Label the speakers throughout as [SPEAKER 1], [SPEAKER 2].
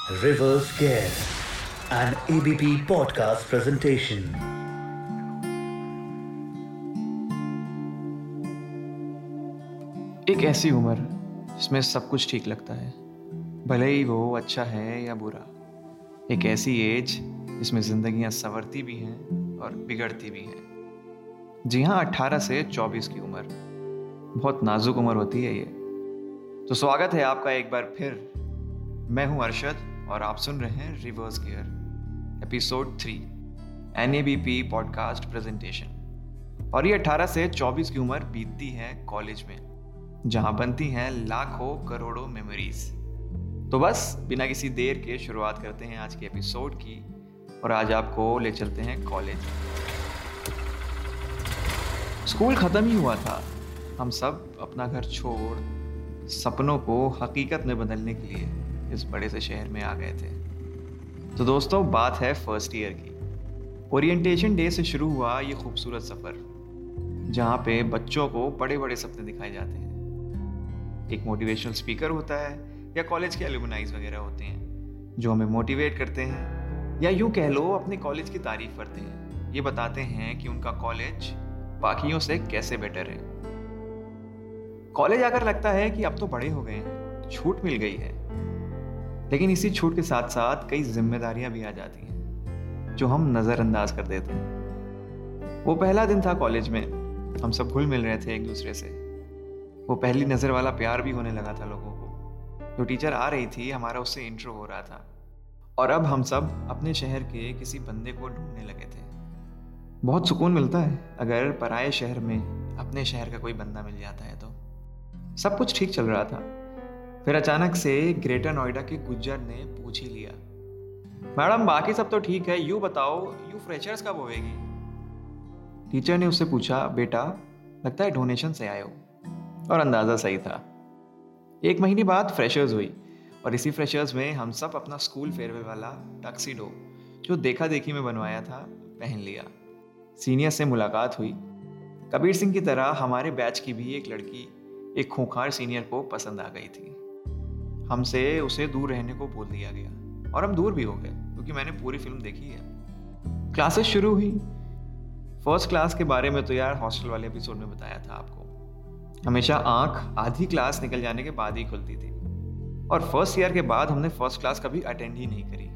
[SPEAKER 1] Reverse Care, an ABP podcast presentation.
[SPEAKER 2] एक ऐसी उम्र जिसमें सब कुछ ठीक लगता है। भले ही वो अच्छा है या बुरा। एक ऐसी एज जिसमें जिंदगियाँ संवरती भी हैं और बिगड़ती भी हैं। जी हाँ 18 से 24 की उम्र। बहुत नाजुक उम्र होती है ये। तो स्वागत है आपका एक बार फिर। मैं हूँ अरशद। और आप सुन रहे हैं reverse gear episode three an A B P podcast presentation और ये 18 से 24 की उम्र बीतती है कॉलेज में, जहाँ बनती हैं लाखों करोड़ों मेमोरीज तो बस, बिना किसी देर के शुरुआत करते हैं आज के एपिसोड की, और आज आपको ले चलते हैं कॉलेज स्कूल ख़त्म ही हुआ था। हम सब अपना घर छोड़, सपनों को हकीकत में बदलने के लिए इस बड़े से शहर में आ गए थे। तो दोस्तों, बात है फ़र्स्ट ईयर की। ओरिएंटेशन डे से शुरू हुआ ये खूबसूरत सफ़र, जहाँ पे बच्चों को बड़े बड़े सपने दिखाए जाते हैं। एक मोटिवेशनल स्पीकर होता है, या कॉलेज के एलुमनाइज वगैरह होते हैं, जो हमें मोटिवेट करते हैं, या यूँ कह लो, अपने कॉलेज की तारीफ़ करते हैं। ये बताते हैं कि उनका कॉलेज बाकियों से कैसे बेटर है। कॉलेज आकर लगता है कि अब तो बड़े हो गए हैं, छूट मिल गई है। लेकिन इसी छूट के साथ साथ कई जिम्मेदारियाँ भी आ जाती हैं, जो हम नज़रअंदाज कर देते हैं। वो पहला दिन था कॉलेज में, हम सब घुल मिल रहे थे एक दूसरे से। वो पहली नज़र वाला प्यार भी होने लगा था लोगों को। जो टीचर आ रही थी, हमारा उससे इंट्रो हो रहा था। और अब हम सब अपने शहर के किसी बंदे को ढूँढने लगे थे। बहुत सुकून मिलता है, अगर पराए शहर में अपने शहर का कोई बंदा मिल जाता है तो। सब कुछ ठीक चल रहा था। फिर अचानक से ग्रेटर नोएडा के गुज्जर ने पूछ ही लिया, मैडम, बाकी सब तो ठीक है, यू बताओ, यू फ्रेशर्स कब होएगी टीचर ने उससे पूछा, बेटा, लगता है डोनेशन से आए हो। और अंदाज़ा सही था। एक महीने बाद फ्रेशर्स हुई और इसी फ्रेशर्स में हम सब अपना स्कूल फेयरवेल वाला टक्सीडो, जो देखा देखी में बनवाया था, पहन लिया। सीनियर से मुलाकात हुई। कबीर सिंह की तरह हमारे बैच की भी एक लड़की, एक खूंखार सीनियर को पसंद आ गई थी। हमसे उसे दूर रहने को बोल दिया गया। और हम दूर भी हो गए, क्योंकि मैंने पूरी फ़िल्म देखी है। क्लासेस शुरू हुई। फ़र्स्ट क्लास के बारे में तो यार हॉस्टल वाले एपिसोड में बताया था आपको। हमेशा आँख आधी क्लास निकल जाने के बाद ही खुलती थी। और फ़र्स्ट ईयर के बाद हमने फ़र्स्ट क्लास कभी अटेंड ही नहीं करी।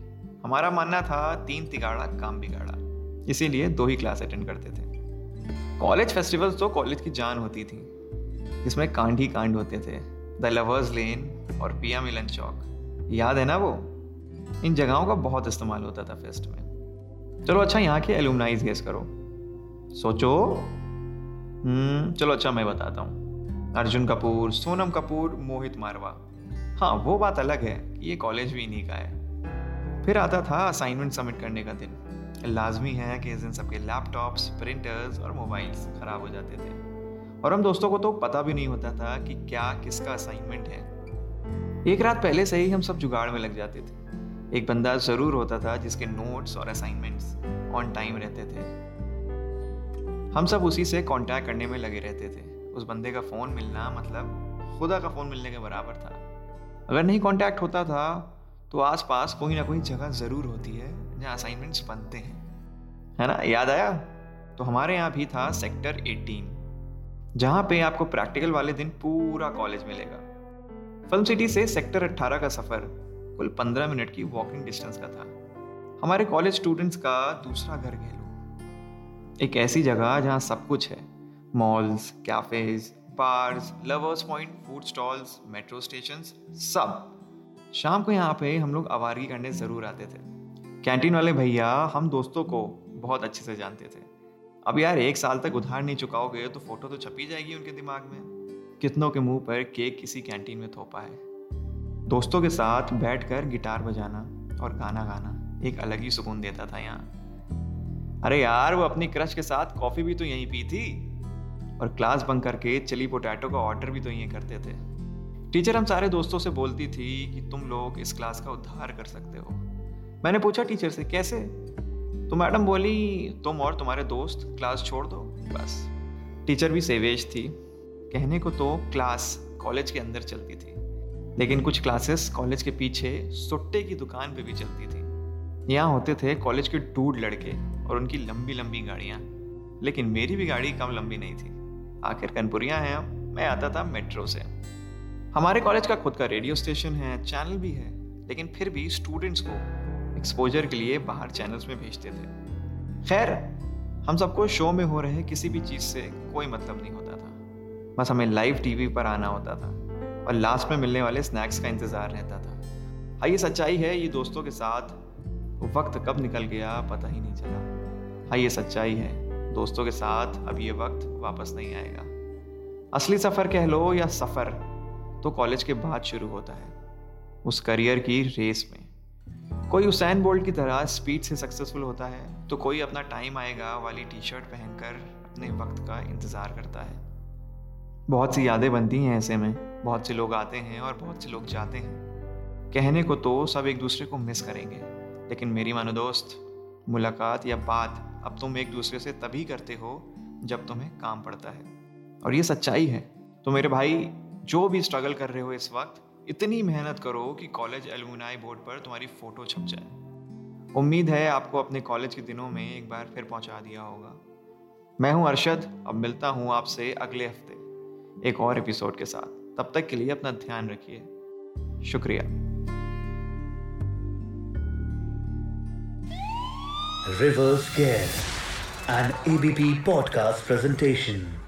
[SPEAKER 2] हमारा मानना था तीन तिगाड़ा, काम बिगाड़ा। इसीलिए दो ही क्लास अटेंड करते थे। कॉलेज फेस्टिवल्स तो कॉलेज की जान होती थी। जिसमें कांड ही कांड होते थे। द लवर्स लेन और पिया मिलन चौक। याद है ना वो? इन जगहों का बहुत इस्तेमाल होता था फेस्ट में। चलो अच्छा यहाँ के एलुमनाइज गेस करो। सोचो। हम्म चलो अच्छा मैं बताता हूँ। अर्जुन कपूर, सोनम कपूर, मोहित मारवा। हाँ वो बात अलग है कि ये कॉलेज भी इन्हीं का है। फिर आता था असाइनमेंट सबमिट करने का दिन। लाजमी है कि इस दिन सबके लैपटॉप्स प्रिंटर्स और मोबाइल्स ख़राब हो जाते थे। और हम दोस्तों को तो पता भी नहीं होता था कि क्या किसका असाइनमेंट है। एक रात पहले से ही हम सब जुगाड़ में लग जाते थे। एक बंदा ज़रूर होता था जिसके नोट्स और असाइनमेंट्स ऑन टाइम रहते थे। हम सब उसी से कांटेक्ट करने में लगे रहते थे। उस बंदे का फ़ोन मिलना मतलब खुदा का फ़ोन मिलने के बराबर था। अगर नहीं कांटेक्ट होता था तो आसपास कोई ना कोई जगह ज़रूर होती है जहाँ असाइनमेंट्स बनते हैं। है ना? याद आया? तो हमारे यहाँ भी था सेक्टर 18 जहाँ पे आपको प्रैक्टिकल वाले दिन पूरा कॉलेज मिलेगा। फ़िल्म सिटी से सेक्टर 18 का सफ़र कुल 15 मिनट की वॉकिंग डिस्टेंस का था। हमारे कॉलेज स्टूडेंट्स का दूसरा घर कह लो। एक ऐसी जगह जहाँ सब कुछ है। Malls cafes bars lovers point food stalls metro station सब। शाम को यहाँ पे हम लोग आवारगी करने ज़रूर आते थे। कैंटीन वाले भैया हम दोस्तों को बहुत अच्छे से जानते थे। अब यार एक साल तक उधार नहीं चुकाओगे तो फ़ोटो तो छपी जाएगी उनके दिमाग में। कितनों के मुँह पर केक किसी कैंटीन में थोपा है। दोस्तों के साथ बैठकर गिटार बजाना और गाना गाना एक अलग ही सुकून देता था यहाँ। अरे यार, वो अपनी क्रश के साथ कॉफ़ी भी तो यहीं पी थी। और क्लास बंक करके चिली पोटैटो का ऑर्डर भी तो यहीं करते थे। टीचर हम सारे दोस्तों से बोलती थी कि तुम लोग इस क्लास का उद्धार कर सकते हो। मैंने पूछा, टीचर से कैसे? तो मैडम बोली, तुम और तुम्हारे दोस्त क्लास छोड़ दो, बस। टीचर भी सेवेज थी। कहने को तो क्लास कॉलेज के अंदर चलती थी, लेकिन कुछ क्लासेस कॉलेज के पीछे सुट्टे की दुकान पे भी चलती थी। यहाँ होते थे कॉलेज के डूड लड़के और उनकी लंबी लंबी गाड़ियाँ, लेकिन मेरी भी गाड़ी कम लंबी नहीं थी। आखिर कनपुरिया है, मैं आता था मेट्रो से। हमारे कॉलेज का खुद का रेडियो स्टेशन है, चैनल भी है, लेकिन फिर भी स्टूडेंट्स को एक्सपोजर के लिए बाहर चैनल्स में भेजते थे। खैर, हम सबको शो में हो रहे किसी भी चीज़ से कोई मतलब नहीं होता बस हमें लाइव टीवी पर आना होता था और लास्ट में मिलने वाले स्नैक्स का इंतज़ार रहता था। हाँ ये सच्चाई है, ये दोस्तों के साथ वक्त कब निकल गया पता ही नहीं चला। हाँ ये सच्चाई है, दोस्तों के साथ अब ये वक्त वापस नहीं आएगा। असली सफ़र कह लो या सफ़र तो कॉलेज के बाद शुरू होता है, उस करियर की रेस में। कोई उसैन बोल्ट की तरह स्पीड से सक्सेसफुल होता है तो कोई अपना टाइम आएगा वाली टी शर्ट पहनकर अपने वक्त का इंतज़ार करता है। बहुत सी यादें बनती हैं ऐसे में। बहुत से लोग आते हैं और बहुत से लोग जाते हैं। कहने को तो सब एक दूसरे को मिस करेंगे। लेकिन मेरी मानो दोस्त, मुलाकात या बात अब तुम एक दूसरे से तभी करते हो जब तुम्हें काम पड़ता है। और ये सच्चाई है। तो मेरे भाई, जो भी स्ट्रगल कर रहे हो इस वक्त, इतनी मेहनत करो कि कॉलेज एलुमनाई बोर्ड पर तुम्हारी फ़ोटो छप जाए। उम्मीद है आपको अपने कॉलेज के दिनों में एक बार फिर पहुँचा दिया होगा। मैं हूँ अरशद, अब मिलता हूँ आपसे अगले हफ़्ते। एक और एपिसोड के साथ तब तक के लिए अपना ध्यान रखिए शुक्रिया
[SPEAKER 1] Reverse Gear, an ABP podcast presentation.